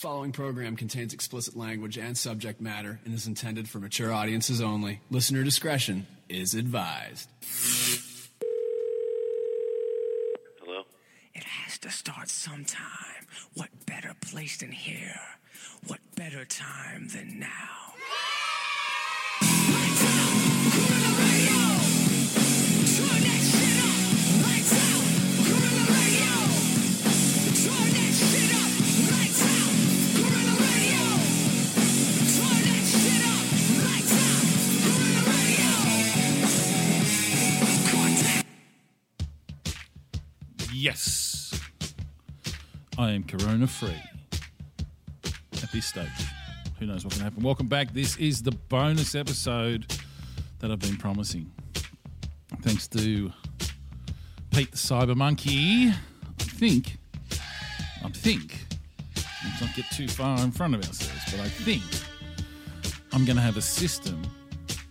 following program contains explicit language and subject matter and is intended for mature audiences only. Listener discretion is advised. Hello? It has to start sometime. What better place than here? What better time than now? Yes. I am corona free at this stage. Who knows what can happen? Welcome back. This is the bonus episode that I've been promising. Thanks to Pete the Cyber Monkey. I think, I think, let's not get too far in front of ourselves, but I think I'm going to have a system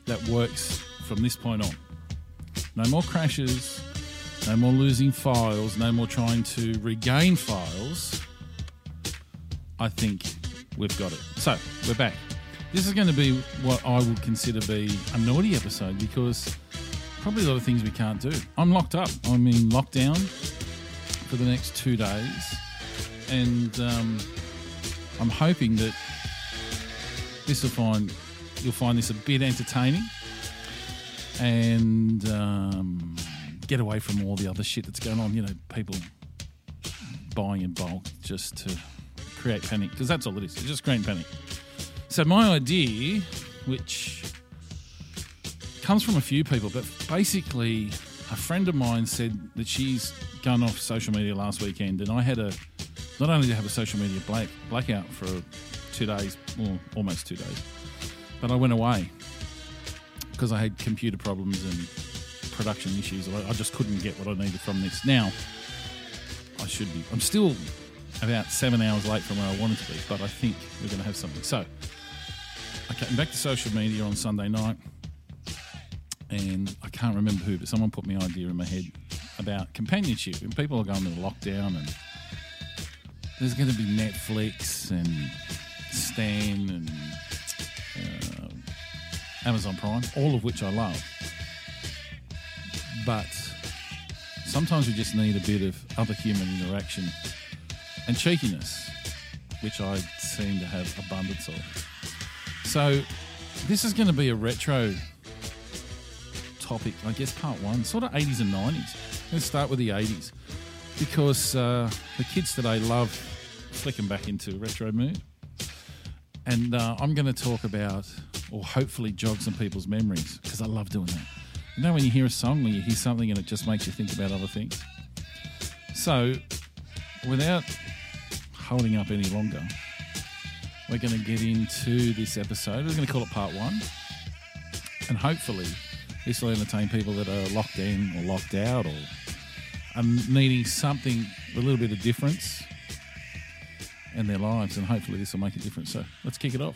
that works from this point on. No more crashes, no more losing files, no more trying to regain files. I think we've got it. So, we're back. This is going to be what I would consider be a naughty episode because probably a lot of things we can't do. I'm locked up. I'm in lockdown for the next two days. And um, I'm hoping that this will find you'll find this a bit entertaining and um, get away from all the other shit that's going on. You know, people buying in bulk just to create panic because that's all it is. It's just creating panic. So my idea, which comes from a few people, but basically a friend of mine said that she's gone off social media last weekend, and I had a not only to have a social media black, blackout for two days, or almost two days, but I went away because I had computer problems and production issues. I, just couldn't get what I needed from this. Now, I should be. I'm still about seven hours late from where I wanted to be, but I think we're going to have something. So, I came back to social media on Sunday night, and I can't remember who, but someone put me an idea in my head about companionship. And people are going into lockdown, and there's going to be Netflix and Stan and uh, Amazon Prime, all of which I love. But sometimes we just need a bit of other human interaction and cheekiness, which I seem to have abundance of. So, this is going to be a retro topic, I guess, part one, sort of 80s and 90s. Let's start with the 80s because uh, the kids today love flicking back into retro mood. And uh, I'm going to talk about, or hopefully jog some people's memories, because I love doing that. You know, when you hear a song, when you hear something and it just makes you think about other things. So, without holding up any longer, we're going to get into this episode. We're going to call it part one. And hopefully, this will entertain people that are locked in or locked out or are needing something, a little bit of difference in their lives. And hopefully, this will make a difference. So, let's kick it off.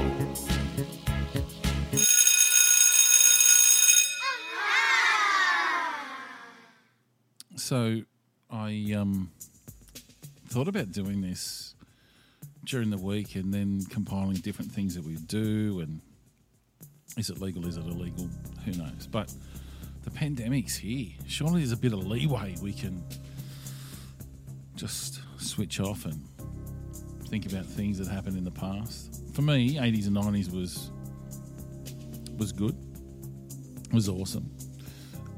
So I um, thought about doing this during the week and then compiling different things that we do and is it legal, is it illegal? Who knows? But the pandemic's here. Surely there's a bit of leeway we can just switch off and think about things that happened in the past. For me, 80s and 90s was was good. Was awesome.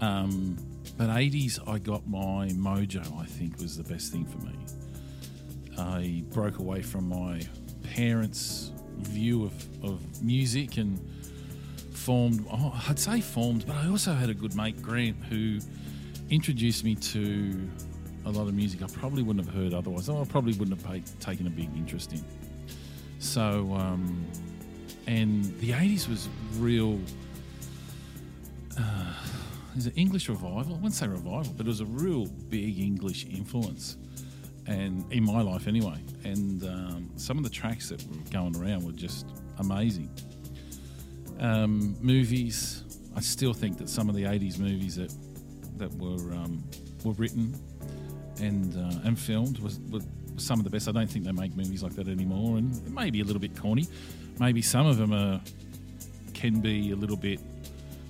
Um, but 80s, I got my mojo, I think, was the best thing for me. I broke away from my parents' view of, of music and formed, oh, I'd say formed, but I also had a good mate, Grant, who introduced me to a lot of music I probably wouldn't have heard otherwise. I probably wouldn't have paid, taken a big interest in. So, um, and the 80s was real. Uh, is it English revival? I wouldn't say revival, but it was a real big English influence, and in my life anyway. And um, some of the tracks that were going around were just amazing. Um, movies, I still think that some of the '80s movies that that were um, were written and uh, and filmed was, were some of the best. I don't think they make movies like that anymore, and it may be a little bit corny. Maybe some of them are can be a little bit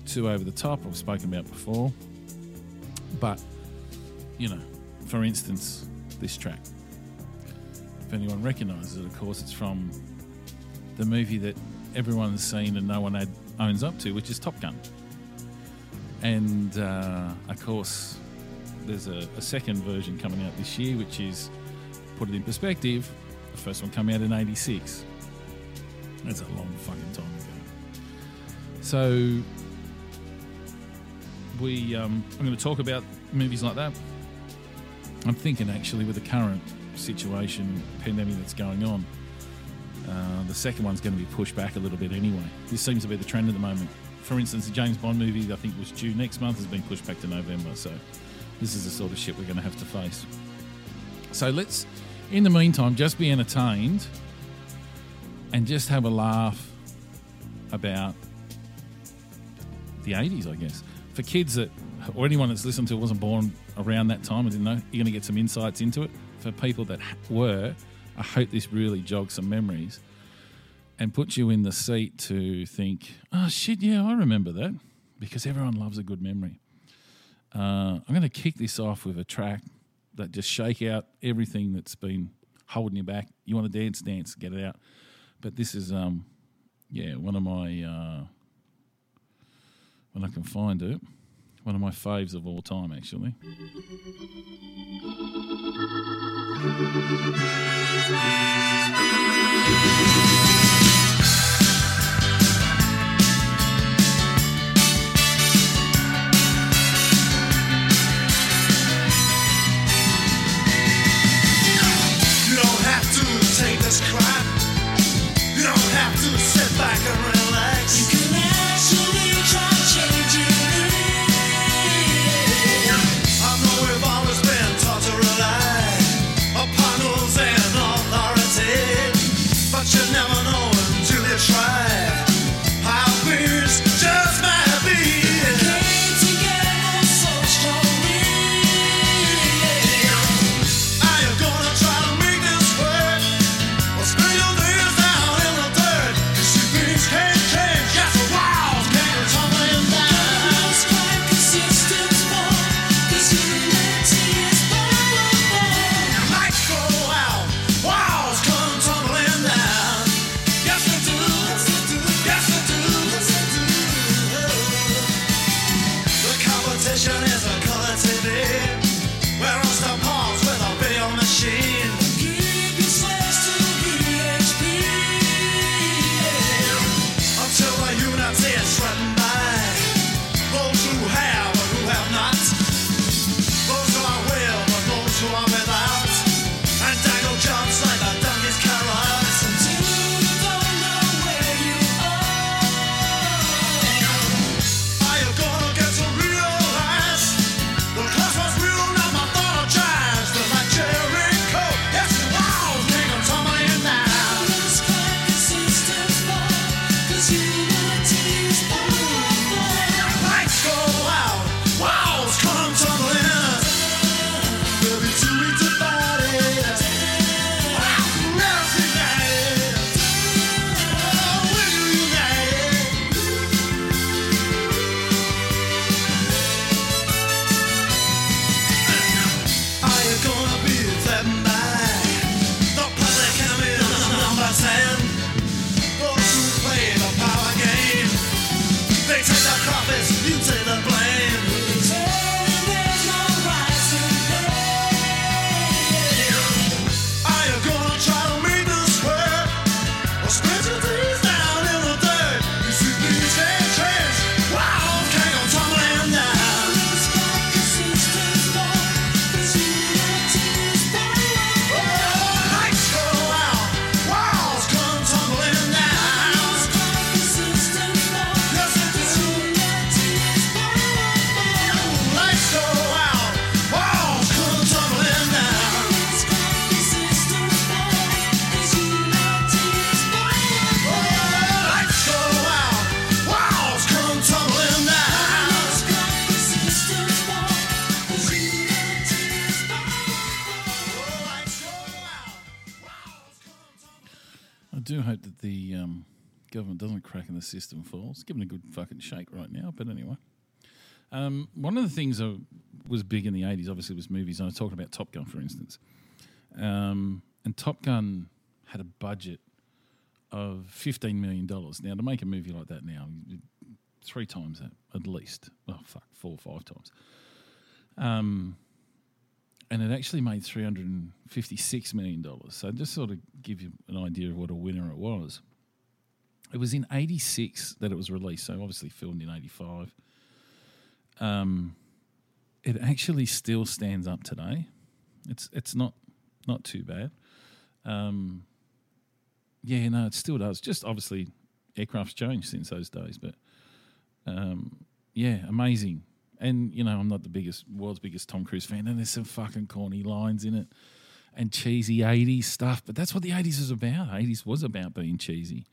too over the top. I've spoken about before, but you know, for instance, this track. If anyone recognises it, of course, it's from the movie that everyone's seen and no one had, owns up to, which is Top Gun. And uh, of course, there's a, a second version coming out this year, which is put it in perspective. The first one came out in '86. That's a long fucking time ago. So we, um, I'm going to talk about movies like that. I'm thinking actually with the current situation, pandemic that's going on, uh, the second one's going to be pushed back a little bit anyway. This seems to be the trend at the moment. For instance, the James Bond movie I think was due next month has been pushed back to November. So this is the sort of shit we're going to have to face. So let's, in the meantime, just be entertained and just have a laugh about the 80s, I guess. For kids that, or anyone that's listened to it wasn't born around that time and didn't know, you're going to get some insights into it. For people that were, I hope this really jogs some memories and puts you in the seat to think, oh shit, yeah, I remember that because everyone loves a good memory. Uh, I'm going to kick this off with a track that just shake out everything that's been holding you back. You want to dance, dance, get it out. But this is, um, yeah, one of my, uh, when I can find it, one of my faves of all time, actually. Things was big in the eighties, obviously, was movies. I was talking about Top Gun, for instance. Um, and Top Gun had a budget of fifteen million dollars. Now, to make a movie like that now, three times that at least. Oh fuck, four or five times. Um, and it actually made three hundred and fifty-six million dollars. So just sort of give you an idea of what a winner it was. It was in '86 that it was released, so obviously filmed in '85. Um, it actually still stands up today. It's it's not not too bad. Um, yeah, no, it still does. Just obviously, aircraft's changed since those days, but um, yeah, amazing. And you know, I'm not the biggest world's biggest Tom Cruise fan, and there's some fucking corny lines in it and cheesy '80s stuff. But that's what the '80s is about. '80s was about being cheesy.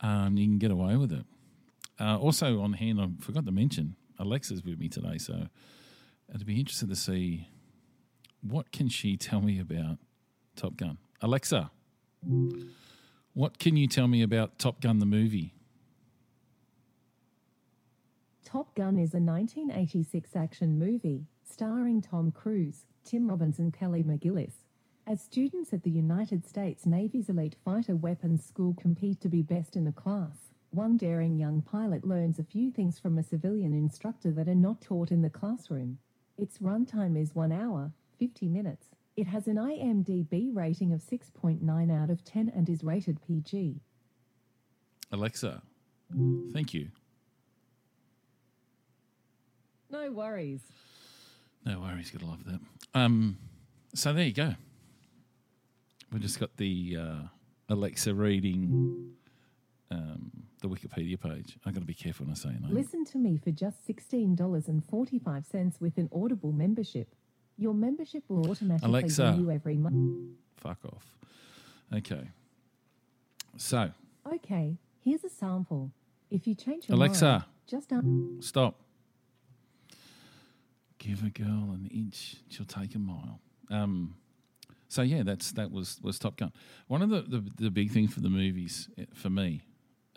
Um, you can get away with it. Uh, also on hand, I forgot to mention Alexa's with me today, so it'd be interesting to see what can she tell me about Top Gun. Alexa, what can you tell me about Top Gun the movie? Top Gun is a 1986 action movie starring Tom Cruise, Tim Robbins, and Kelly McGillis. As students at the United States Navy's elite fighter weapons school compete to be best in the class, one daring young pilot learns a few things from a civilian instructor that are not taught in the classroom. Its runtime is 1 hour, 50 minutes. It has an IMDb rating of 6.9 out of 10 and is rated PG. Alexa, thank you. No worries. No worries, gotta love that. Um, so there you go. We just got the uh, Alexa reading um, the Wikipedia page. I've got to be careful when I say it. Listen to me for just $16.45 with an Audible membership. Your membership will automatically Alexa. renew every month. Fuck off. Okay. So Okay, here's a sample. If you change your Alexa. mind, just un- stop. Give a girl an inch, she'll take a mile. Um, so yeah, that's that was was Top Gun. One of the the, the big things for the movies eh, for me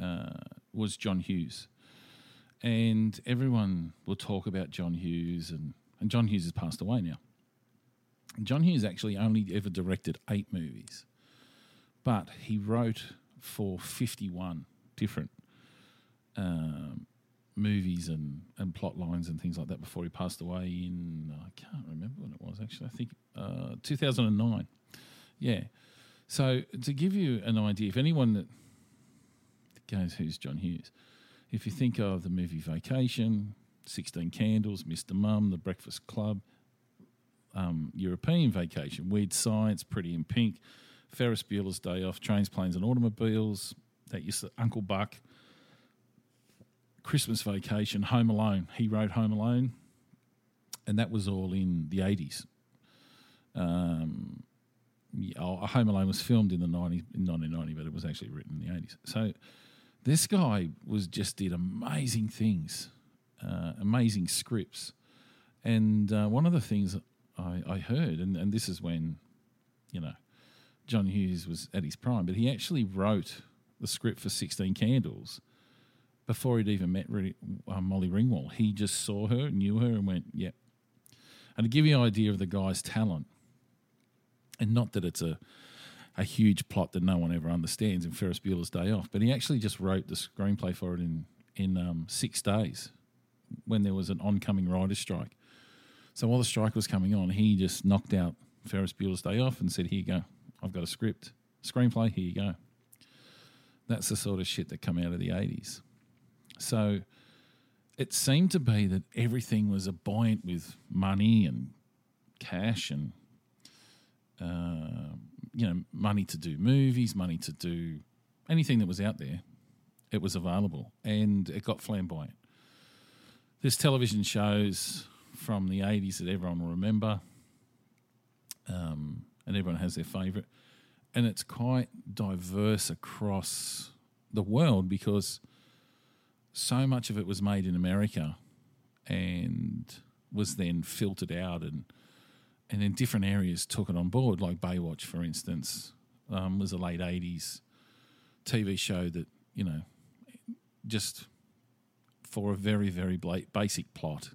uh, was John Hughes, and everyone will talk about John Hughes, and and John Hughes has passed away now. John Hughes actually only ever directed eight movies, but he wrote for fifty one different um, movies and, and plot lines and things like that before he passed away in I can't remember when it was actually. I think uh, 2009 yeah. So to give you an idea if anyone that goes who's John Hughes if you think of the movie Vacation 16 Candles Mr Mum The Breakfast Club um, European Vacation Weird Science Pretty in Pink Ferris Bueller's Day Off Trains Planes and Automobiles that used to Uncle Buck Christmas Vacation, Home Alone. He wrote Home Alone, and that was all in the eighties. Um, yeah, oh, Home Alone was filmed in the 90s, in nineteen ninety, but it was actually written in the eighties. So this guy was just did amazing things, uh, amazing scripts, and uh, one of the things I, I heard, and, and this is when, you know, John Hughes was at his prime, but he actually wrote the script for Sixteen Candles before he'd even met uh, Molly Ringwald. He just saw her, knew her, and went, "Yep." And to give you an idea of the guy's talent, and not that it's a a huge plot that no one ever understands in Ferris Bueller's Day Off, but he actually just wrote the screenplay for it in in um, six days when there was an oncoming writer's strike. So while the strike was coming on, he just knocked out Ferris Bueller's Day Off and said, "Here you go. I've got a script, screenplay. Here you go." That's the sort of shit that come out of the eighties. So it seemed to be that everything was buoyant with money and cash and uh, you know money to do movies, money to do anything that was out there. It was available, and it got flamboyant. There's television shows from the '80s that everyone will remember, um, and everyone has their favourite, and it's quite diverse across the world because so much of it was made in America and was then filtered out and and then different areas took it on board, like Baywatch, for instance, um, was a late eighties TV show that you know just for a very very basic plot.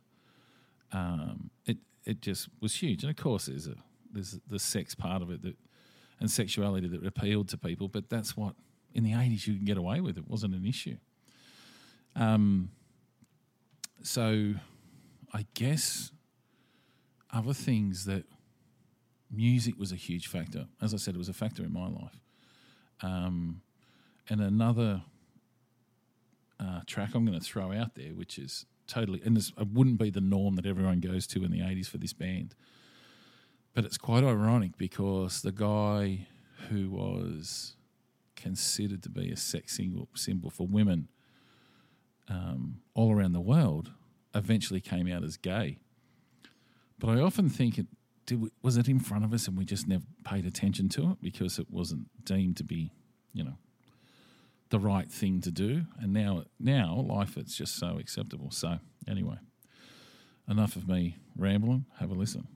Um, it it just was huge, and of course there's a there's the sex part of it that and sexuality that appealed to people, but that's what in the eighties you could get away with. It wasn't an issue. Um, so I guess other things that music was a huge factor. As I said, it was a factor in my life. Um, and another uh, track I'm going to throw out there, which is totally, and this it wouldn't be the norm that everyone goes to in the 80s for this band, but it's quite ironic because the guy who was considered to be a sex symbol, for women um, all around the world eventually came out as gay. But I often think it we, was it in front of us and we just never paid attention to it because it wasn't deemed to be, you know, the right thing to do. And now, now life it's just so acceptable. So anyway, enough of me rambling. Have a listen.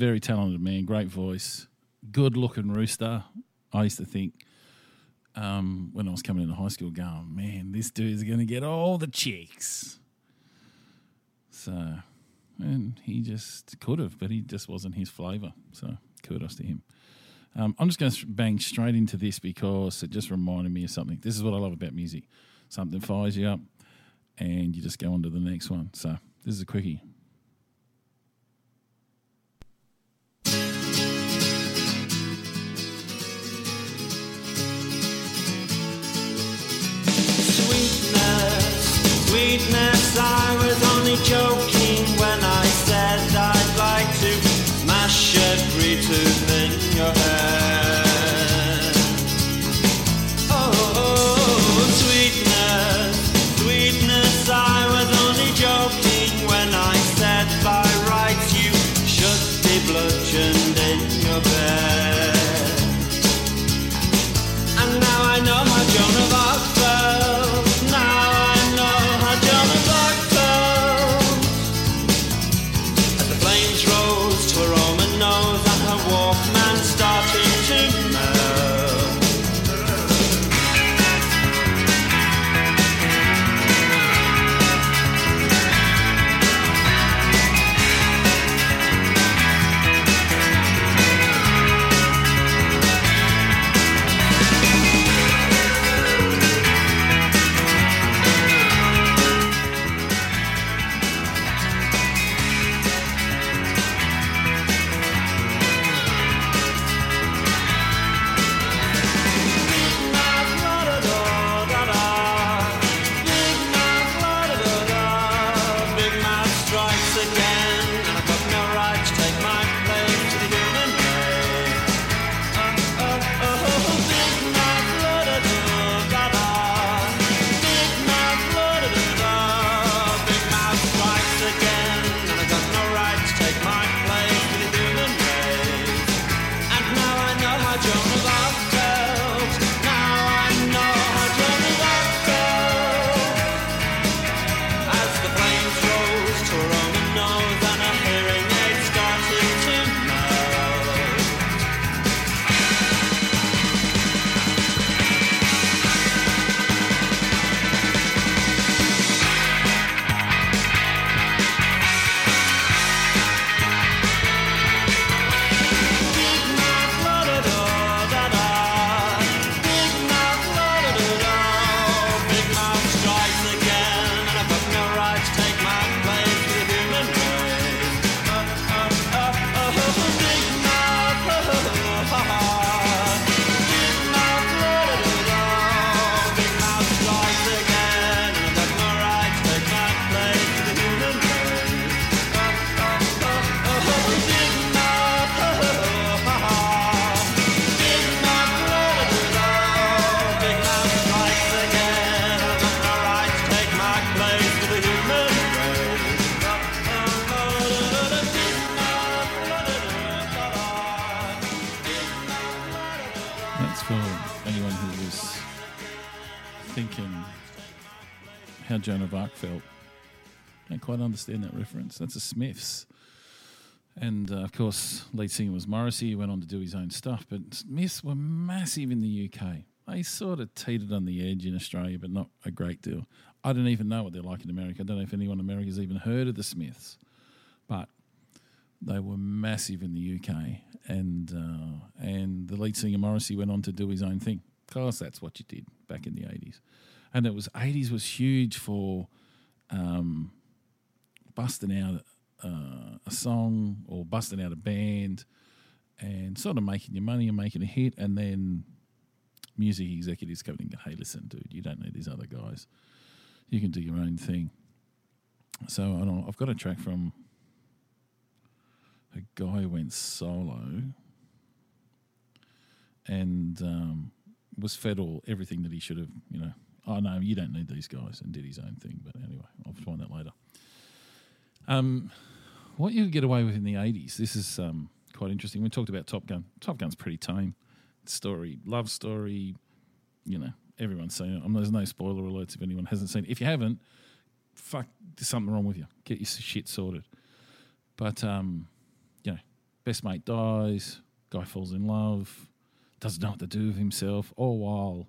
Very talented man, great voice, good looking rooster. I used to think um, when I was coming into high school, going, man, this dude's going to get all the chicks. So, and he just could have, but he just wasn't his flavour. So, kudos to him. Um, I'm just going to bang straight into this because it just reminded me of something. This is what I love about music. Something fires you up, and you just go on to the next one. So, this is a quickie. Understand that reference. That's the Smiths. And uh, of course, lead singer was Morrissey. He went on to do his own stuff, but Smiths were massive in the UK. They sort of teetered on the edge in Australia, but not a great deal. I don't even know what they're like in America. I don't know if anyone in America has even heard of the Smiths, but they were massive in the UK, and uh, and the lead singer Morrissey went on to do his own thing. Of course, that's what you did back in the eighties, and it was eighties was huge for um, busting out uh, a song or busting out a band, and sort of making your money and making a hit, and then music executives coming and go, "Hey, listen, dude, you don't need these other guys. You can do your own thing." So I I've got a track from a guy who went solo and um, was fed all everything that he should have, you know. Oh no, you don't need these guys, and did his own thing. But anyway, I'll find that later. Um, what you get away with in the eighties. This is um, quite interesting. We talked about Top Gun. Top Gun's pretty tame story, love story, you know, everyone's seen it. I mean, there's no spoiler alerts if anyone hasn't seen it. If you haven't, fuck, there's something wrong with you. Get your shit sorted. But um, you know, best mate dies, guy falls in love, doesn't know what to do with himself, all while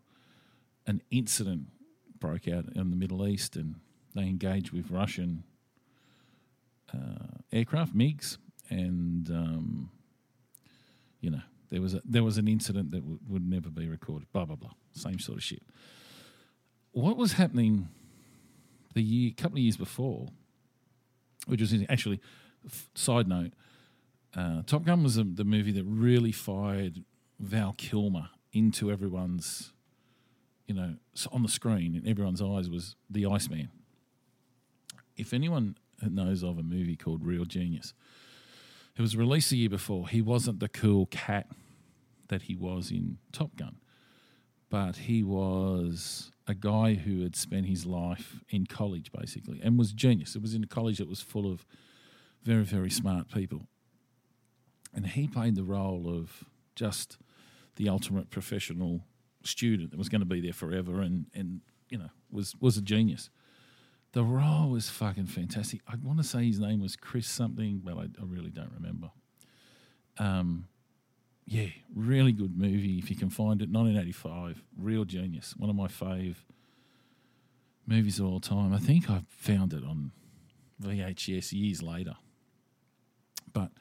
an incident broke out in the Middle East and they engage with Russian aircraft, MiGs, and um, you know there was a, there was an incident that w- would never be recorded. Blah blah blah. Same sort of shit. What was happening the year, couple of years before, which was actually f- side note. Uh, Top Gun was the, the movie that really fired Val Kilmer into everyone's, you know, on the screen in everyone's eyes was the Iceman. If anyone knows of a movie called Real Genius, it was released the year before. He wasn't the cool cat that he was in Top Gun, but he was a guy who had spent his life in college basically and was genius. It was in a college that was full of very, very smart people. And he played the role of just the ultimate professional student that was going to be there forever and, and you know, was, was a genius. The role was fucking fantastic. I want to say his name was Chris something, but I, I really don't remember. Um, yeah, really good movie if you can find it. 1985, real genius. One of my fave movies of all time. I think I found it on VHS years later. But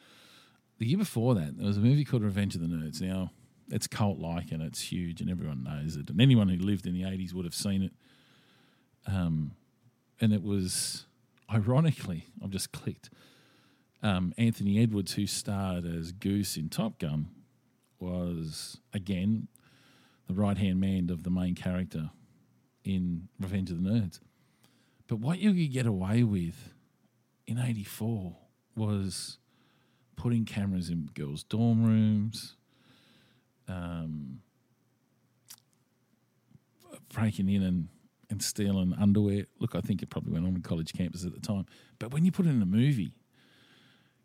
the year before that, there was a movie called Revenge of the Nerds. Now, it's cult like and it's huge and everyone knows it. And anyone who lived in the 80s would have seen it. Um, and it was, ironically, I've just clicked. Um, Anthony Edwards, who starred as Goose in Top Gun, was again the right hand man of the main character in Revenge of the Nerds. But what you could get away with in '84 was putting cameras in girls' dorm rooms, um, breaking in and, and stealing underwear. Look, I think it probably went on in college campuses at the time. But when you put it in a movie,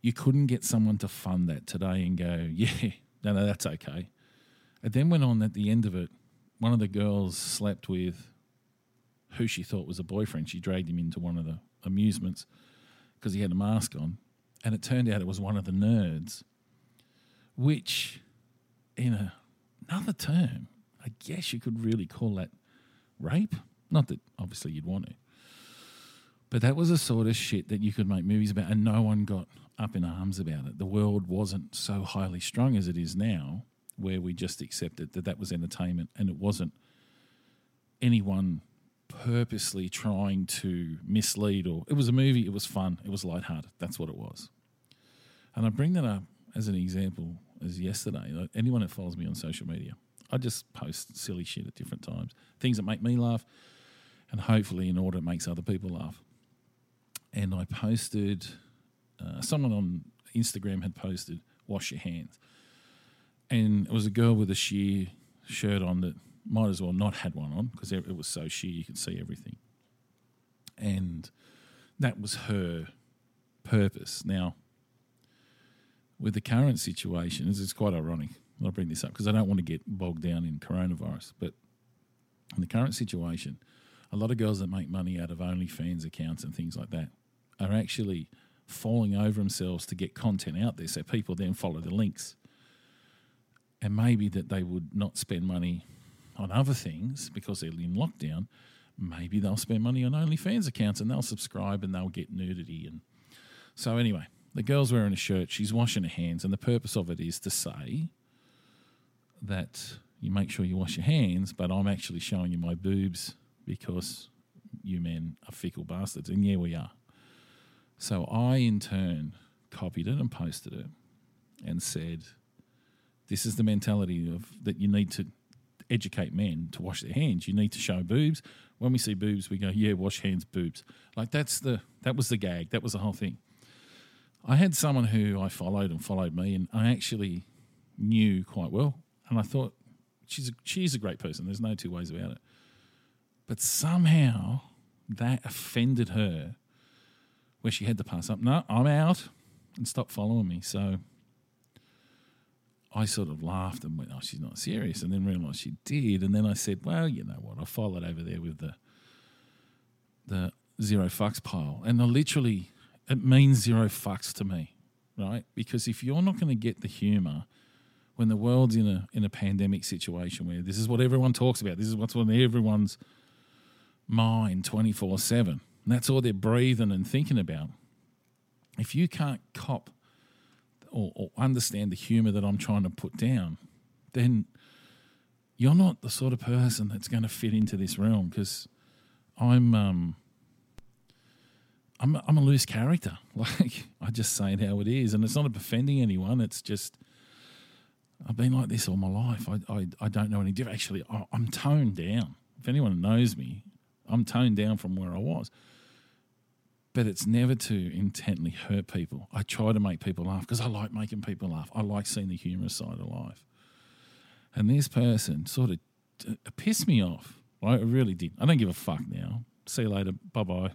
you couldn't get someone to fund that today and go, yeah, no, no, that's okay. It then went on at the end of it, one of the girls slept with who she thought was a boyfriend. She dragged him into one of the amusements because he had a mask on. And it turned out it was one of the nerds, which, in a, another term, I guess you could really call that rape. Not that obviously you'd want to. But that was the sort of shit that you could make movies about, and no one got up in arms about it. The world wasn't so highly strung as it is now, where we just accepted that that was entertainment and it wasn't anyone purposely trying to mislead or it was a movie, it was fun, it was lighthearted. That's what it was. And I bring that up as an example as yesterday. Anyone that follows me on social media, I just post silly shit at different times, things that make me laugh, and hopefully in order it makes other people laugh. And I posted, uh, someone on Instagram had posted, wash your hands. And it was a girl with a sheer shirt on that might as well not had one on because it was so sheer you could see everything. And that was her purpose. Now, with the current situation, it's, quite ironic. I'll bring this up because I don't want to get bogged down in coronavirus. But in the current situation, a lot of girls that make money out of OnlyFans accounts and things like that are actually falling over themselves to get content out there so people then follow the links. And maybe that they would not spend money on other things because they're in lockdown. Maybe they'll spend money on OnlyFans accounts and they'll subscribe and they'll get nudity. And so, anyway, the girl's wearing a shirt, she's washing her hands, and the purpose of it is to say that you make sure you wash your hands, but I'm actually showing you my boobs because you men are fickle bastards. And yeah, we are. So I, in turn, copied it and posted it and said, This is the mentality of that you need to educate men to wash their hands. You need to show boobs. When we see boobs, we go, Yeah, wash hands, boobs. Like that's the that was the gag. That was the whole thing. I had someone who I followed and followed me, and I actually knew quite well. And I thought, she's a, she's a great person. There's no two ways about it. But somehow that offended her where she had to pass up. No, I'm out and stop following me. So I sort of laughed and went, "Oh, she's not serious," and then realised she did. And then I said, "Well, you know what? I followed over there with the the zero fucks pile, and I literally it means zero fucks to me, right? Because if you're not going to get the humour when the world's in a in a pandemic situation where this is what everyone talks about, this is what's on everyone's mind twenty four seven, and that's all they're breathing and thinking about. If you can't cop or, or understand the humour that I'm trying to put down, then you're not the sort of person that's going to fit into this realm because I'm um I'm a, I'm a loose character. Like I just say it how it is, and it's not offending anyone. It's just I've been like this all my life. I I, I don't know any different. Actually, I, I'm toned down. If anyone knows me, I'm toned down from where I was. But it's never to intently hurt people. I try to make people laugh because I like making people laugh. I like seeing the humorous side of life. And this person sort of uh, pissed me off. Right? I really did. I don't give a fuck now. See you later. Bye bye.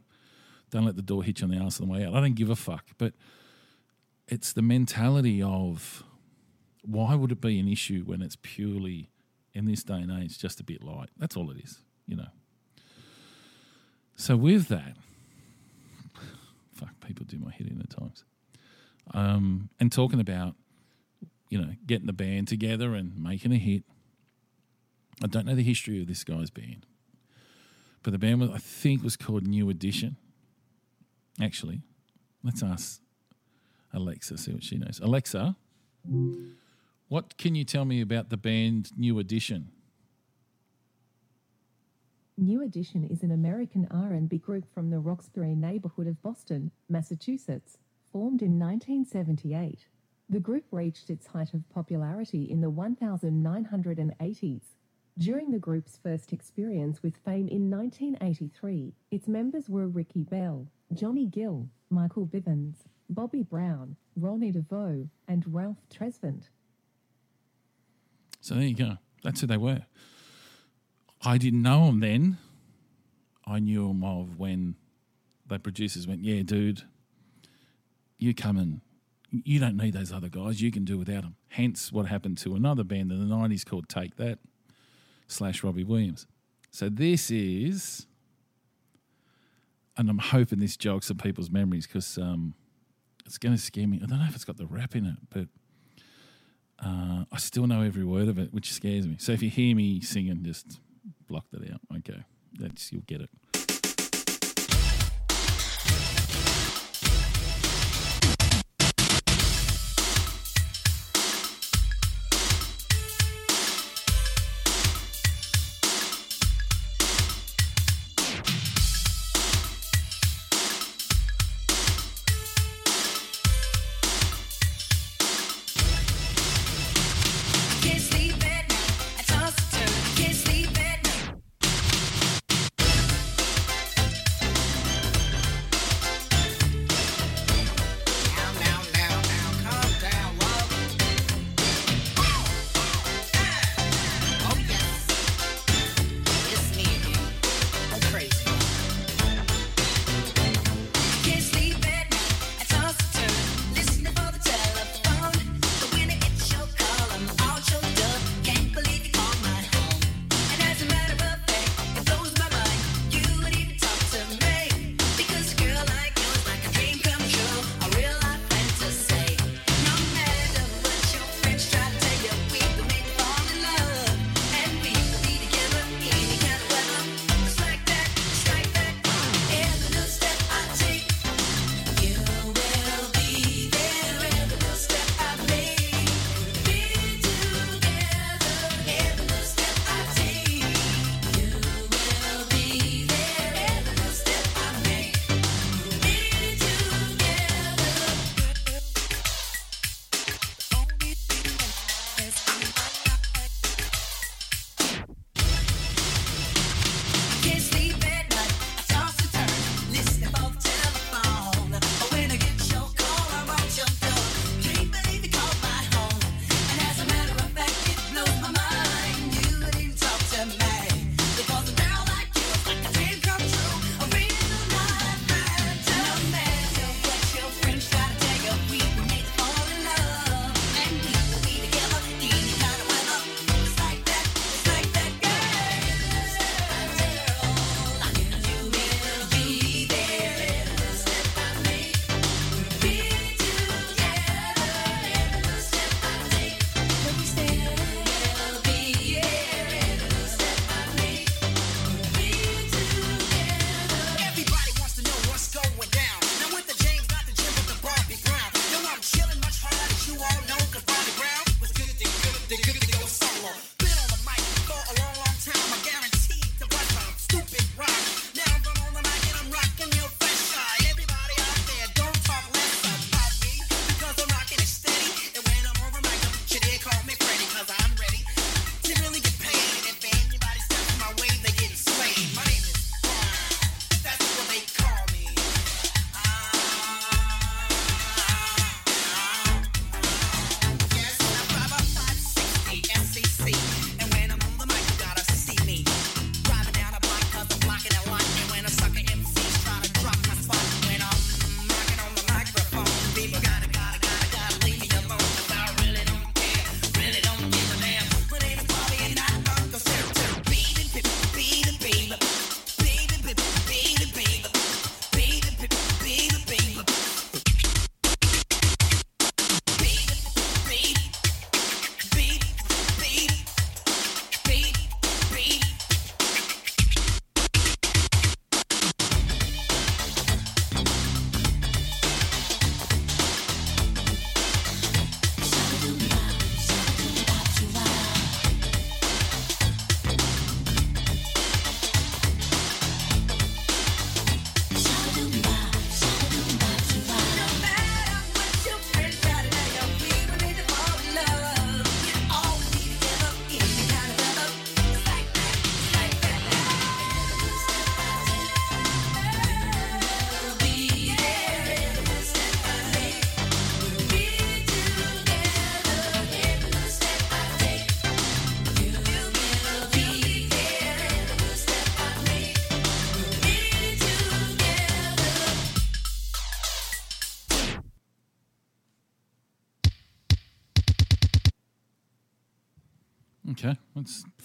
Don't let the door hit you on the ass on the way out. I don't give a fuck. But it's the mentality of why would it be an issue when it's purely in this day and age just a bit light? That's all it is, you know. So with that, fuck, people do my head in at times. Um, and talking about, you know, getting the band together and making a hit. I don't know the history of this guy's band, but the band was, I think was called New Edition. Actually, let's ask Alexa see what she knows. Alexa, what can you tell me about the band New Edition? New Edition is an American R&B group from the Roxbury neighborhood of Boston, Massachusetts, formed in 1978. The group reached its height of popularity in the 1980s. During the group's first experience with fame in 1983, its members were Ricky Bell, Johnny Gill, Michael Bivins, Bobby Brown, Ronnie DeVoe, and Ralph Tresvant. So there you go. That's who they were. I didn't know them then. I knew them of when the producers went, "Yeah, dude, you come and you don't need those other guys. You can do without them." Hence, what happened to another band in the '90s called Take That slash Robbie Williams. So this is, and I'm hoping this jogs some people's memories because um, it's going to scare me. I don't know if it's got the rap in it, but uh, I still know every word of it, which scares me. So if you hear me singing, just block that out. Okay, that's you'll get it.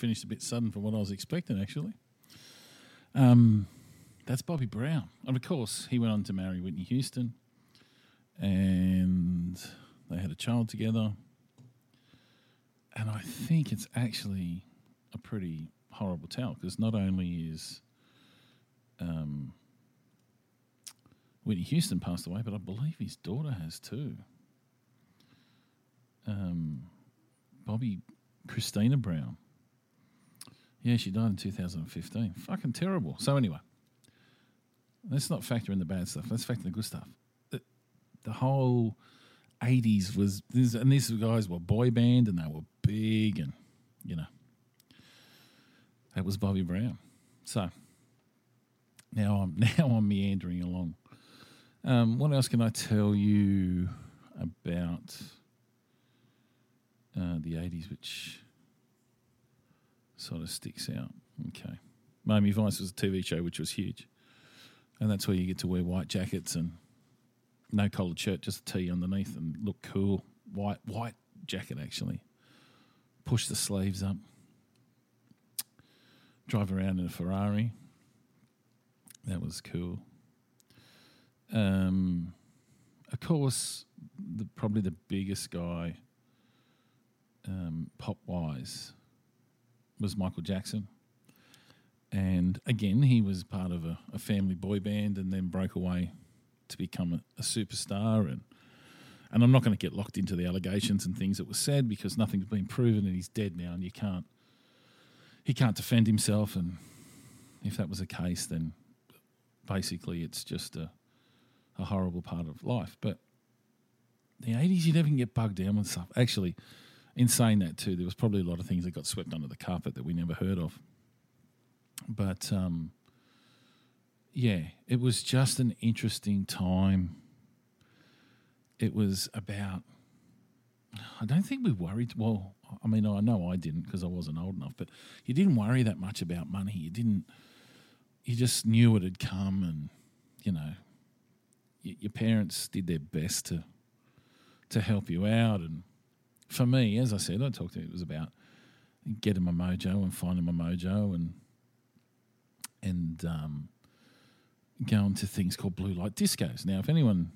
Finished a bit sudden from what I was expecting, actually. Um, that's Bobby Brown, and of course, he went on to marry Whitney Houston, and they had a child together. And I think it's actually a pretty horrible tale because not only is um, Whitney Houston passed away, but I believe his daughter has too. Um, Bobbi Kristina Brown. Yeah, she died in 2015. Fucking terrible. So anyway, let's not factor in the bad stuff. Let's factor in the good stuff. The, the whole 80s was, this, and these guys were boy band and they were big and, you know, that was Bobby Brown. So now I'm now I'm meandering along. Um, what else can I tell you about uh, the 80s, which sort of sticks out? Okay. Miami Vice was a TV show which was huge. And that's where you get to wear white jackets and no collared shirt, just a tee underneath and look cool. White white jacket actually. Push the sleeves up. Drive around in a Ferrari. That was cool. Um, of course, the, probably the biggest guy, um, pop wise, was Michael Jackson. And again, he was part of a, a family boy band and then broke away to become a, a superstar. And and I'm not going to get locked into the allegations and things that were said because nothing's been proven and he's dead now and you can't he can't defend himself. And if that was the case, then basically it's just a a horrible part of life. But the 80s, you never can get bugged down with stuff. Actually, in saying that too, there was probably a lot of things that got swept under the carpet that we never heard of. But um, yeah, it was just an interesting time. It was about. I don't think we worried. Well, I mean, I know I didn't because I wasn't old enough, but you didn't worry that much about money. You didn't. You just knew it had come, and you know, your parents did their best to to help you out. And for me, as I said, I talked to you, it was about getting my mojo and finding my mojo and and um, going to things called blue light discos. Now, if anyone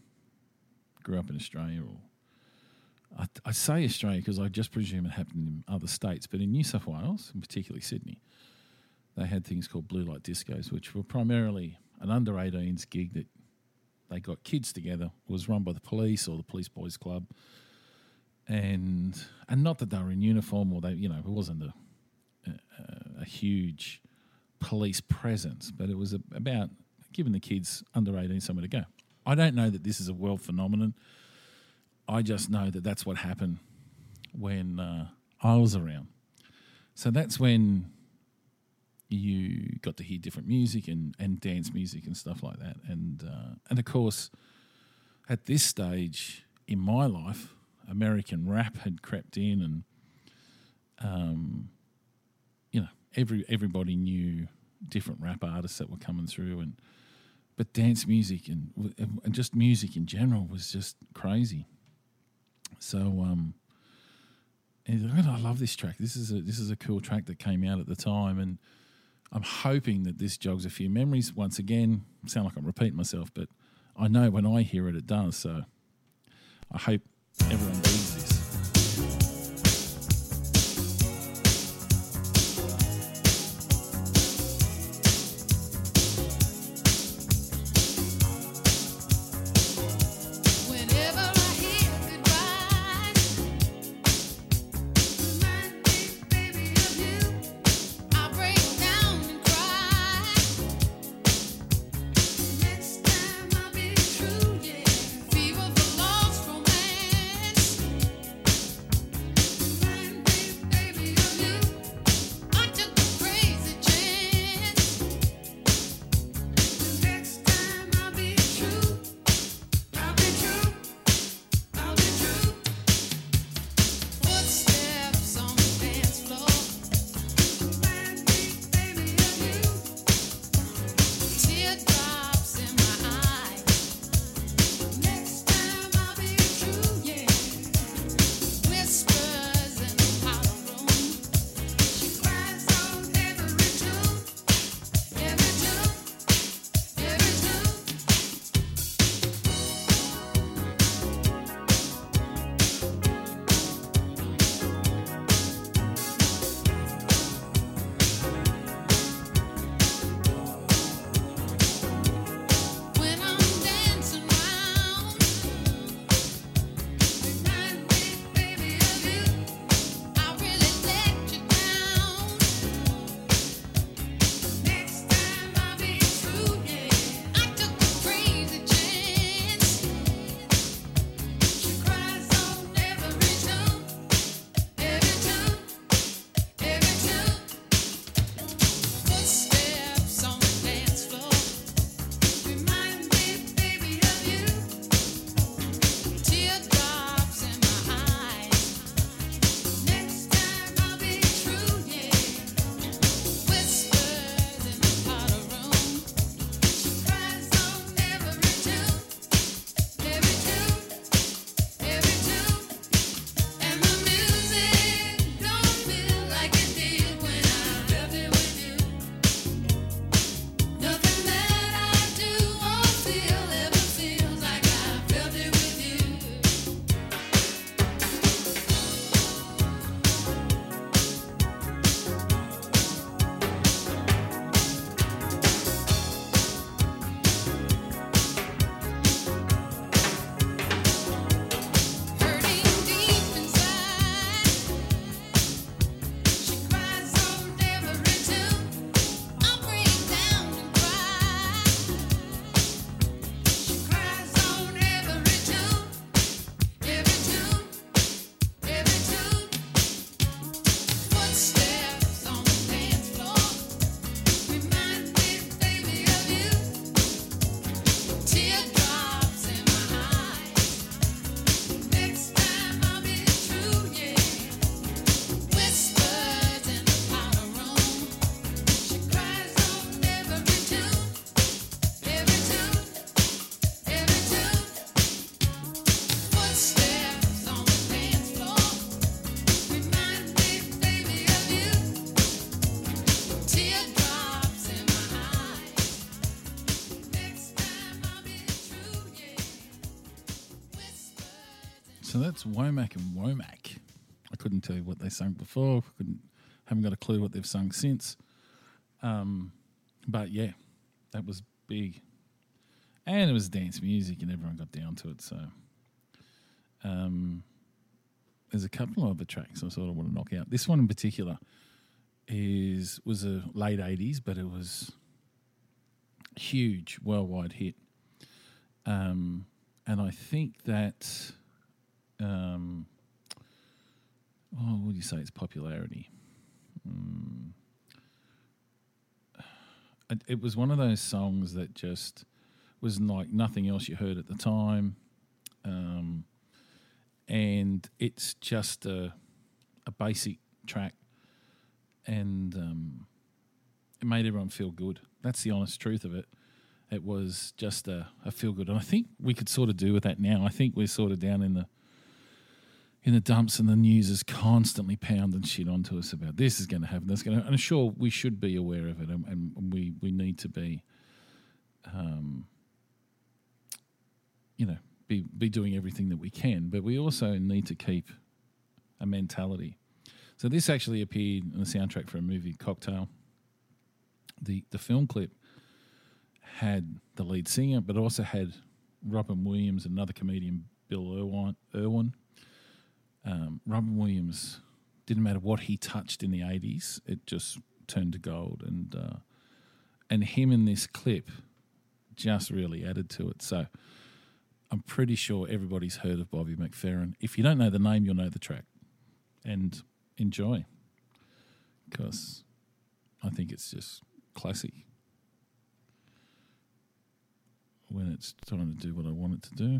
grew up in Australia or I, I say Australia because I just presume it happened in other states, but in New South Wales, and particularly Sydney, they had things called blue light discos, which were primarily an under 18s gig that they got kids together. Was run by the police or the police boys club, and and not that they were in uniform or they, you know, it wasn't a a, a huge police presence, but it was a, about giving the kids under 18 somewhere to go. I don't know that this is a world phenomenon. I just know that that's what happened when uh, I was around. So that's when you got to hear different music and, and dance music and stuff like that. And uh, and of course, at this stage in my life, American rap had crept in, and um, you know, every everybody knew different rap artists that were coming through, and but dance music and and just music in general was just crazy. So um, and I love this track. This is a this is a cool track that came out at the time, and I'm hoping that this jogs a few memories. Once again, sound like I'm repeating myself, but I know when I hear it, it does. So I hope So that's Womack and Womack. I couldn't tell you what they sung before. Couldn't, haven't got a clue what they've sung since. Um, but yeah, that was big, and it was dance music, and everyone got down to it. So, um, there's a couple of other tracks I sort of want to knock out. This one in particular is was a late '80s, but it was huge worldwide hit. Um, and I think that, um, oh, what do you say? Its popularity. Mm. It, it was one of those songs that just was like nothing else you heard at the time, um, and it's just a a basic track, and um, it made everyone feel good. That's the honest truth of it. It was just a, a feel good, and I think we could sort of do with that now. I think we're sort of down in the in the dumps, and the news is constantly pounding shit onto us about this is going to happen, that's going to, and sure we should be aware of it, and, and we we need to be, um, you know, be be doing everything that we can, but we also need to keep a mentality. So this actually appeared in the soundtrack for a movie, Cocktail the the film clip had the lead singer, but also had Robin Williams, and another comedian, Bill Irwin. Irwin. Um, Robin Williams didn't matter what he touched in the eighties; it just turned to gold, and uh, and him in this clip just really added to it. So I'm pretty sure everybody's heard of Bobby McFerrin. If you don't know the name, you'll know the track, and enjoy because I think it's just classy when it's trying to do what I want it to do.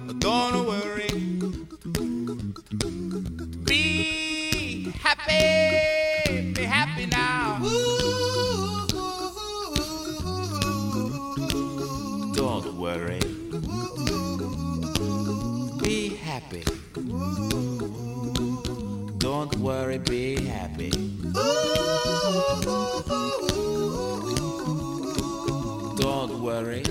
Don't worry. Be happy. Be happy now. Don't worry. Be happy. Don't worry, be happy. Don't worry.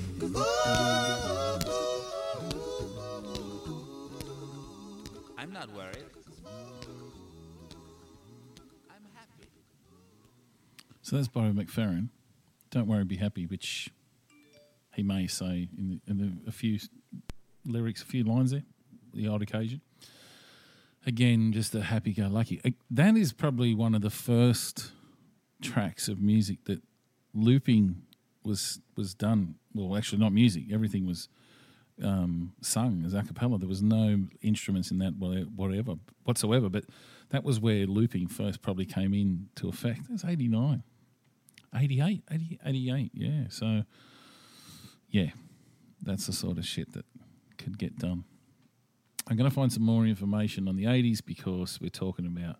So that's Barry McFerrin. Don't worry, be happy, which he may say in, the, in the, a few lyrics, a few lines there, the odd occasion. Again, just a happy go lucky. That is probably one of the first tracks of music that looping was was done. Well, actually, not music. Everything was um, sung as a cappella. There was no instruments in that whatever whatsoever. But that was where looping first probably came into effect. It was 89. 88, 80, 88, yeah. So, yeah, that's the sort of shit that could get done. I'm going to find some more information on the 80s because we're talking about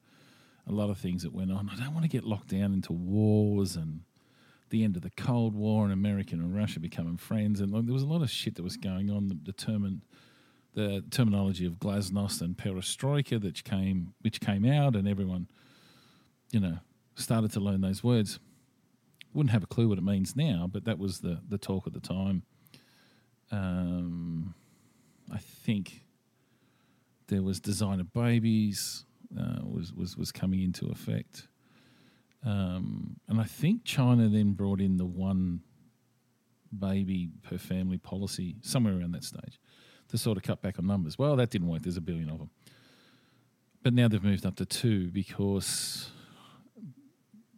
a lot of things that went on. I don't want to get locked down into wars and the end of the Cold War and America and Russia becoming friends. And there was a lot of shit that was going on that determined the terminology of glasnost and perestroika that came, which came out, and everyone, you know, started to learn those words wouldn't have a clue what it means now, but that was the the talk at the time. Um, I think there was designer babies uh, was was was coming into effect, um, and I think China then brought in the one baby per family policy somewhere around that stage to sort of cut back on numbers. Well, that didn't work. There's a billion of them, but now they've moved up to two because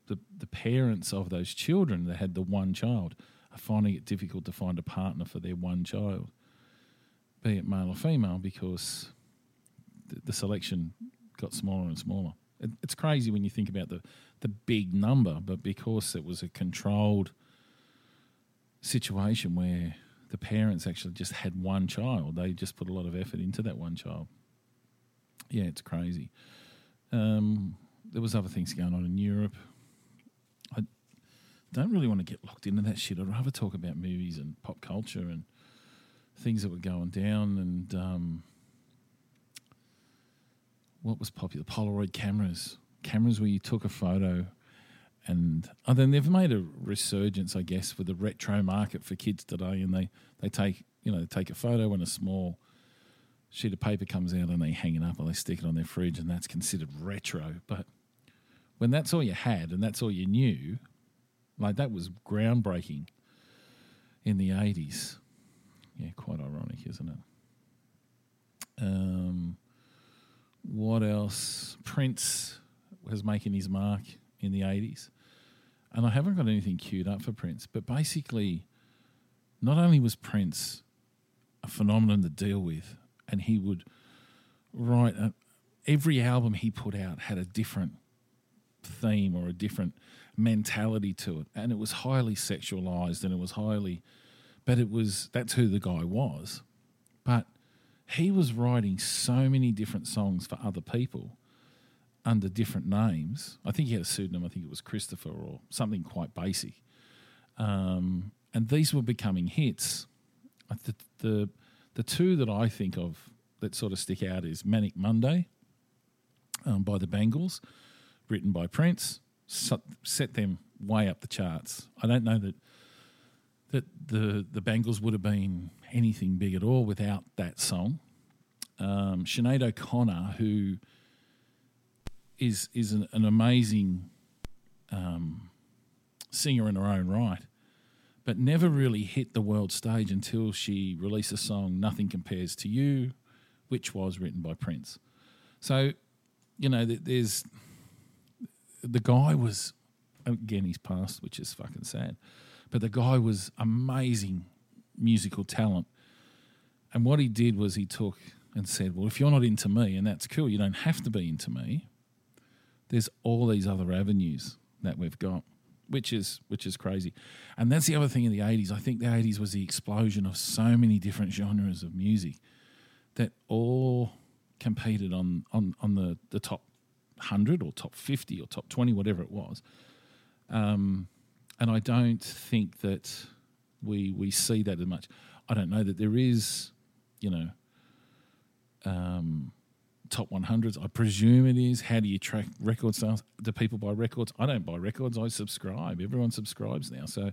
the the parents of those children that had the one child are finding it difficult to find a partner for their one child, be it male or female, because the, the selection got smaller and smaller. It, it's crazy when you think about the the big number, but because it was a controlled situation where the parents actually just had one child, they just put a lot of effort into that one child. Yeah, it's crazy. Um, there was other things going on in Europe. Don't really want to get locked into that shit. I'd rather talk about movies and pop culture and things that were going down and um, what was popular. Polaroid cameras, cameras where you took a photo, and oh, then they've made a resurgence, I guess, with the retro market for kids today. And they they take you know they take a photo and a small sheet of paper comes out and they hang it up or they stick it on their fridge, and that's considered retro. But when that's all you had and that's all you knew, like that was groundbreaking in the 80s. Yeah, quite ironic, isn't it? Um, what else? Prince was making his mark in the 80s. And I haven't got anything queued up for Prince, but basically, not only was Prince a phenomenon to deal with, and he would write every album he put out had a different theme or a different mentality to it, and it was highly sexualized and it was highly, but it was that's who the guy was, but he was writing so many different songs for other people, under different names. I think he had a pseudonym. I think it was Christopher or something quite basic. Um, and these were becoming hits. Uh, The, the the two that I think of that sort of stick out is Manic Monday um, by the Bangles, written by Prince, set, them way up the charts. I don't know that that the the Bangles would have been anything big at all without that song. Um, Sinead O'Connor, who is is an, an amazing um, singer in her own right, but never really hit the world stage until she released a song "Nothing Compares to You," which was written by Prince. So, you know, there's the guy was again he's passed, which is fucking sad, but the guy was amazing musical talent. And what he did was he took and said, "Well, if you're not into me, and that's cool, you don't have to be into me. There's all these other avenues that we've got." Which is which is crazy, and that's the other thing in the '80s. I think the '80s was the explosion of so many different genres of music that all competed on on on the the top hundred or top fifty or top twenty, whatever it was. Um, and I don't think that we we see that as much. I don't know that there is, you know, um, top 100s. I presume it is. How do you track record sales? Do people buy records? I don't buy records. I subscribe. Everyone subscribes now. So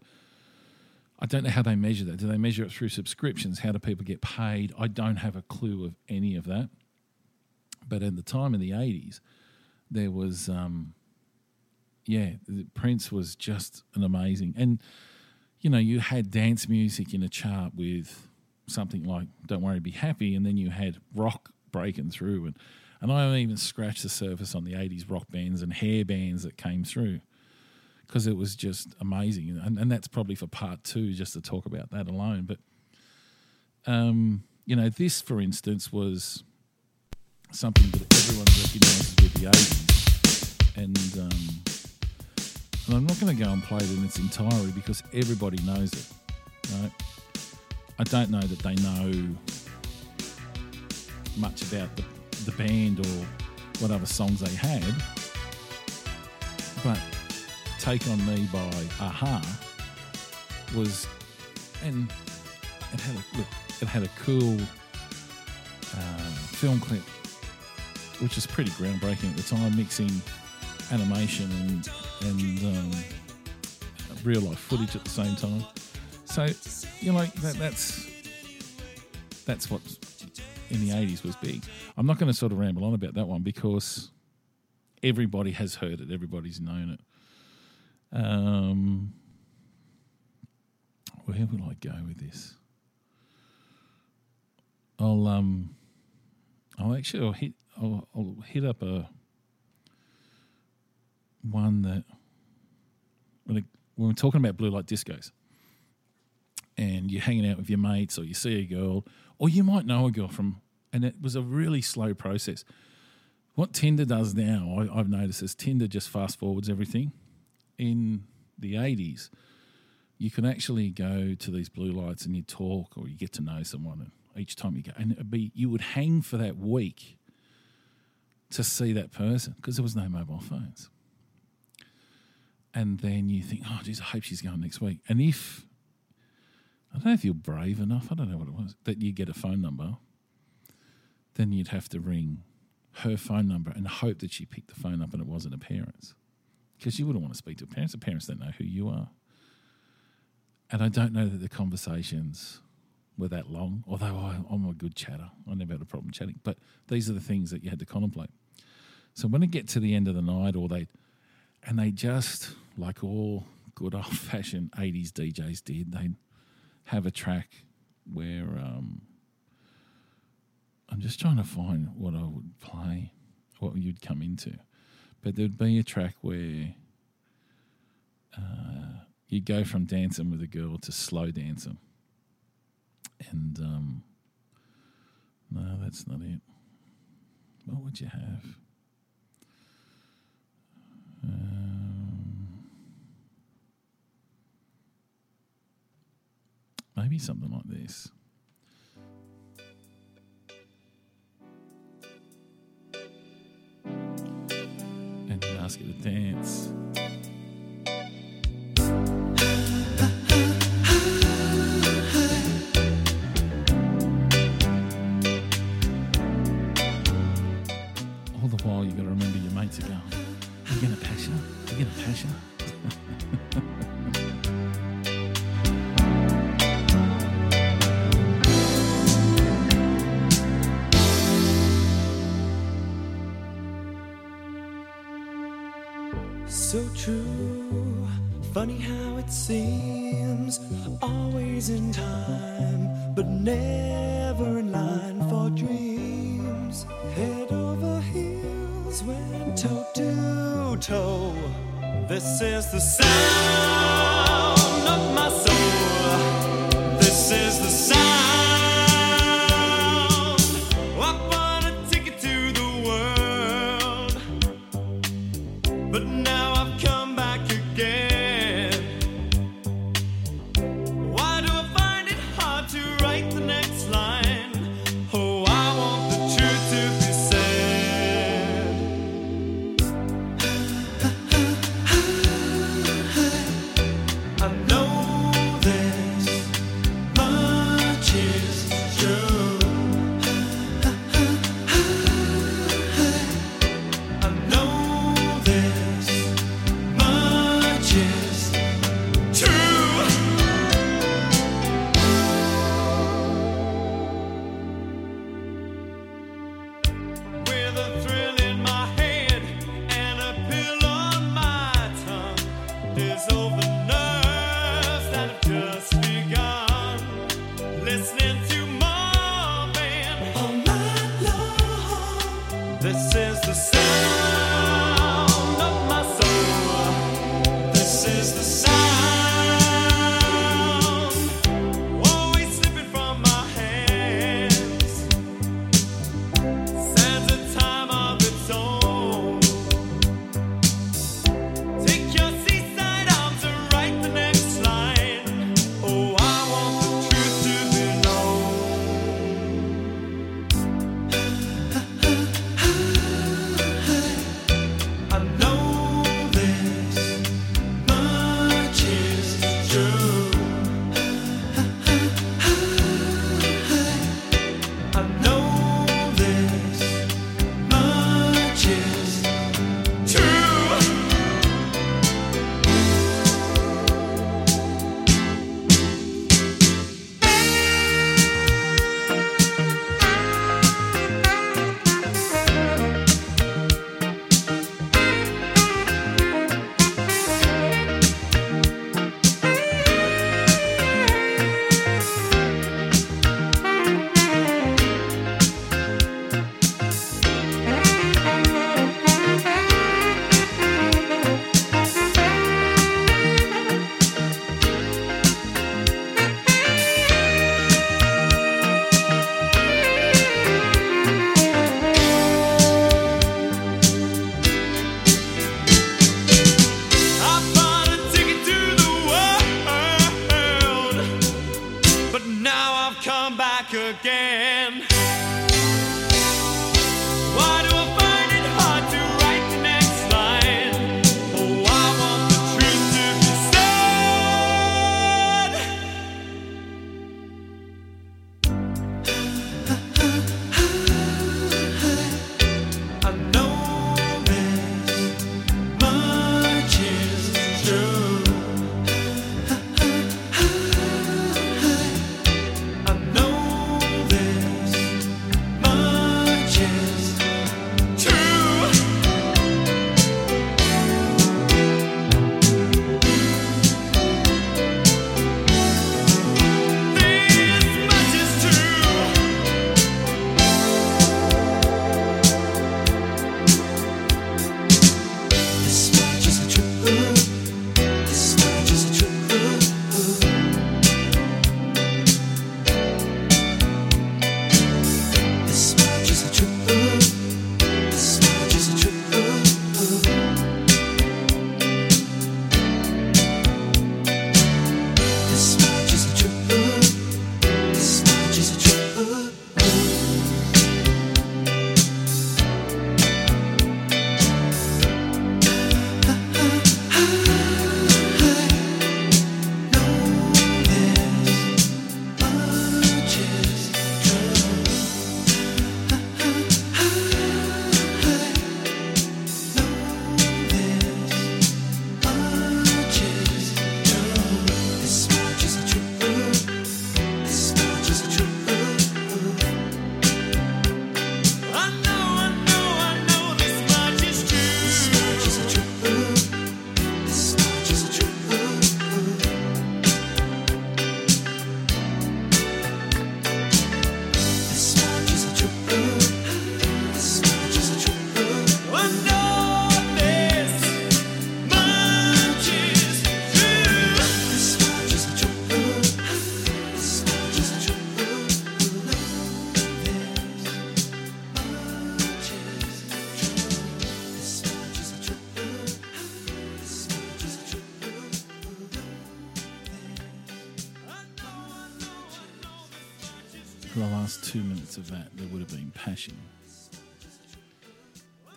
I don't know how they measure that. Do they measure it through subscriptions? How do people get paid? I don't have a clue of any of that. But in the time in the 80s, there was, um, yeah, the- Prince was just an amazing. And, you know, you had dance music in a chart with something like Don't Worry, Be Happy, and then you had rock breaking through. And, and I haven't even scratched the surface on the 80s rock bands and hair bands that came through because it was just amazing. And, and that's probably for part two, just to talk about that alone. But, um, you know, this, for instance, was something that everyone recognises with the 80s. And, um, and I'm not going to go and play it in its entirety because everybody knows it, right? I don't know that they know much about the, the band or what other songs they had, but Take On Me by a-ha was, and it had a, look, it had a cool um, film clip, which is pretty groundbreaking at the time, mixing animation and, and um, real life footage at the same time. So, you know, that, that's that's what in the 80s was big. I'm not going to sort of ramble on about that one because everybody has heard it, everybody's known it. Um, where will I go with this? I'll um, I'll actually I'll hit I'll, I'll hit up a one that when, we're talking about blue light discos and you're hanging out with your mates or you see a girl or you might know a girl from and it was a really slow process. What tinder does now I, i've noticed is tinder just fast forwards everything. In the 80s you can actually go to these blue lights and you talk or you get to know someone and each time you go and it'd be you would hang for that week to see that person because there was no mobile phones and then you think oh geez i hope she's going next week and if I don't know if you're brave enough, I don't know what it was, that you get a phone number, then you'd have to ring her phone number and hope that she picked the phone up and it wasn't a parent's. Because you wouldn't want to speak to parents. The parents don't know who you are. And I don't know that the conversations were that long, although I, I'm a good chatter. I never had a problem chatting. But these are the things that you had to contemplate. So when it get to the end of the night, or they, and they just, like all good old fashioned 80s DJs did, they'd have a track where um, I'm just trying to find what I would play, what you'd come into. But there'd be a track where uh, you go from dancing with a girl to slow dancing. And um, no, that's not it. What would you have? Um, maybe something like this. And ask it to dance.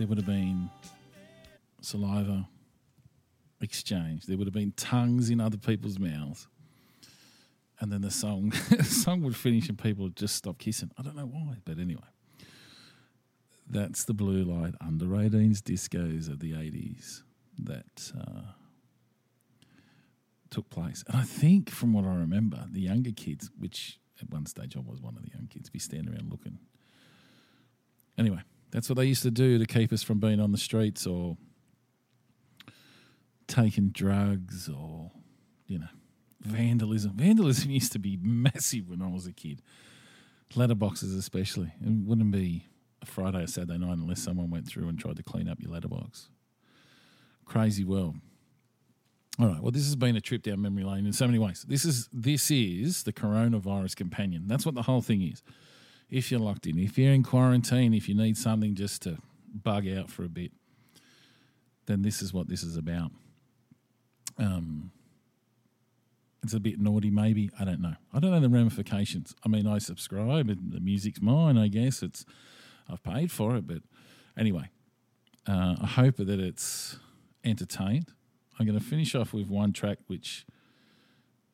There would have been saliva exchange. There would have been tongues in other people's mouths. And then the song, song would finish and people would just stop kissing. I don't know why, but anyway. That's the blue light under 18s discos of the 80s that uh, took place. And I think, from what I remember, the younger kids, which at one stage I was one of the young kids, be standing around looking. Anyway, that's what they used to do to keep us from being on the streets or taking drugs or, you know, vandalism. Vandalism used to be massive when I was a kid. Letterboxes, especially. It wouldn't be a Friday or Saturday night unless someone went through and tried to clean up your letterbox. Crazy world. All right. Well, this has been a trip down memory lane in so many ways. This is this is the coronavirus companion. That's what the whole thing is. If you're locked in, if you're in quarantine, if you need something just to bug out for a bit, then this is what this is about. Um, it's a bit naughty, maybe. I don't know. I don't know the ramifications. I mean, I subscribe, and the music's mine. I guess it's I've paid for it, but anyway, uh, I hope that it's entertained. I'm going to finish off with one track which,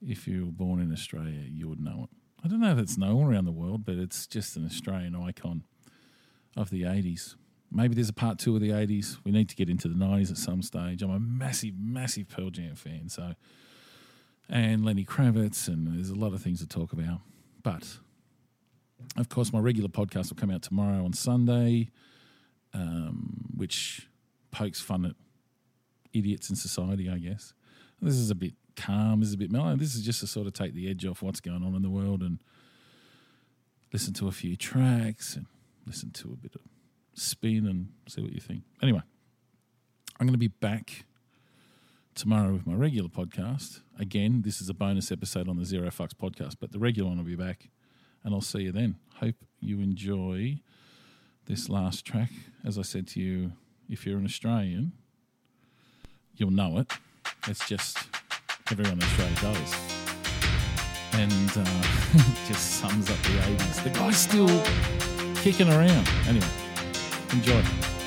if you were born in Australia, you would know it. I don't know if it's known around the world, but it's just an Australian icon of the 80s. Maybe there's a part two of the 80s. We need to get into the 90s at some stage. I'm a massive, massive Pearl Jam fan, so and Lenny Kravitz, and there's a lot of things to talk about. But of course, my regular podcast will come out tomorrow on Sunday, um, which pokes fun at idiots in society, I guess. This is a bit calm, this is a bit mellow. This is just to sort of take the edge off what's going on in the world and listen to a few tracks and listen to a bit of spin and see what you think. Anyway, I'm going to be back tomorrow with my regular podcast. Again, this is a bonus episode on the Zero Fucks podcast, but the regular one will be back, and I'll see you then. Hope you enjoy this last track. As I said to you, if you're an Australian, you'll know it. It's just everyone in Australia does. And uh, just sums up the 80s. The guy's still kicking around. Anyway, enjoy.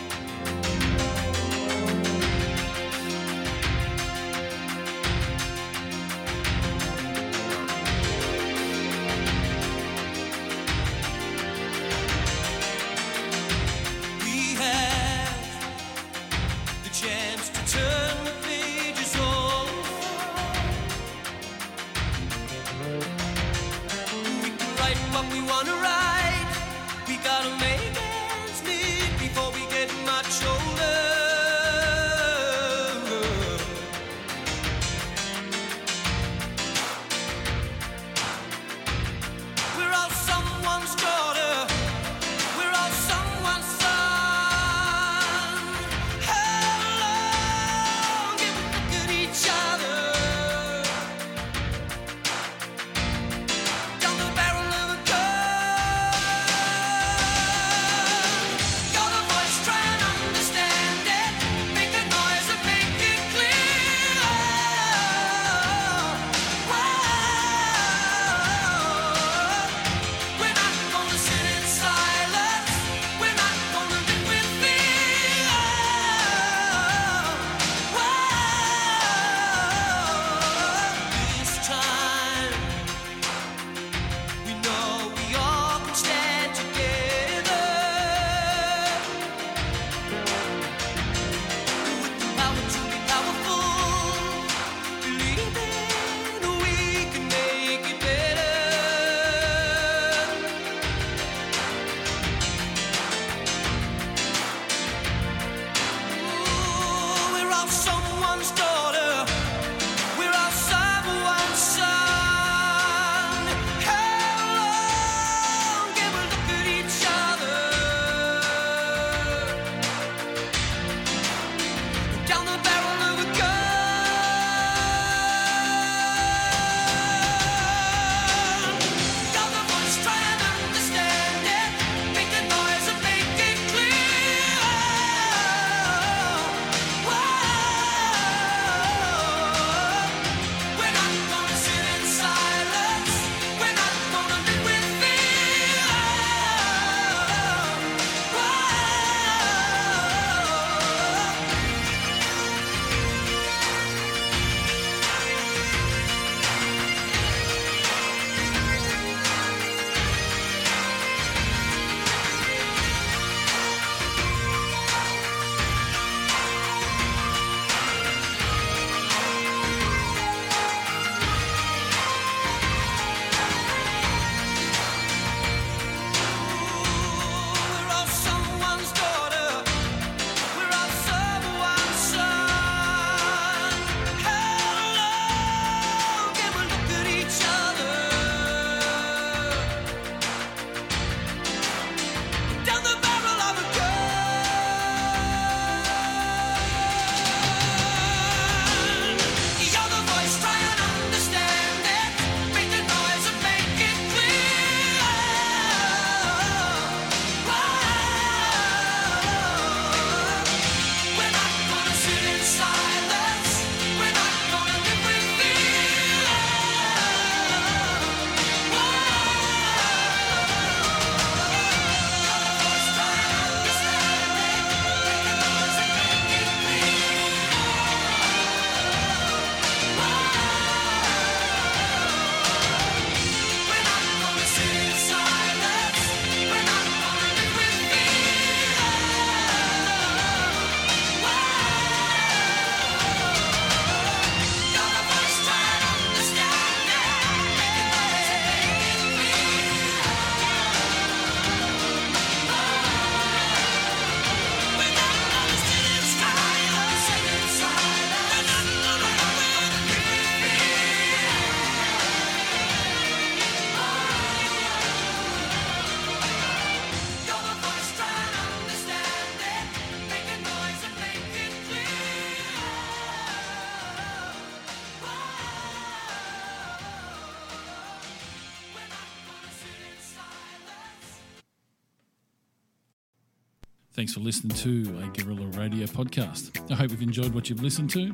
Thanks for listening to a Guerrilla Radio podcast. I hope you've enjoyed what you've listened to.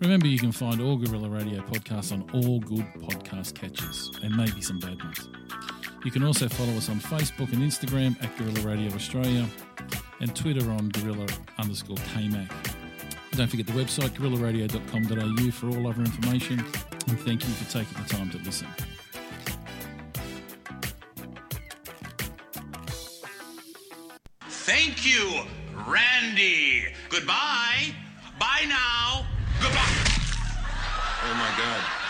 Remember, you can find all Guerrilla Radio podcasts on all good podcast catches, and maybe some bad ones. You can also follow us on Facebook and Instagram at Guerrilla Radio Australia and Twitter on Guerrilla underscore KMAC. Don't forget the website guerrillaradio.com.au for all other information, and thank you for taking the time to listen. Thank you, Randy. Goodbye. Bye now. Goodbye. Oh my God.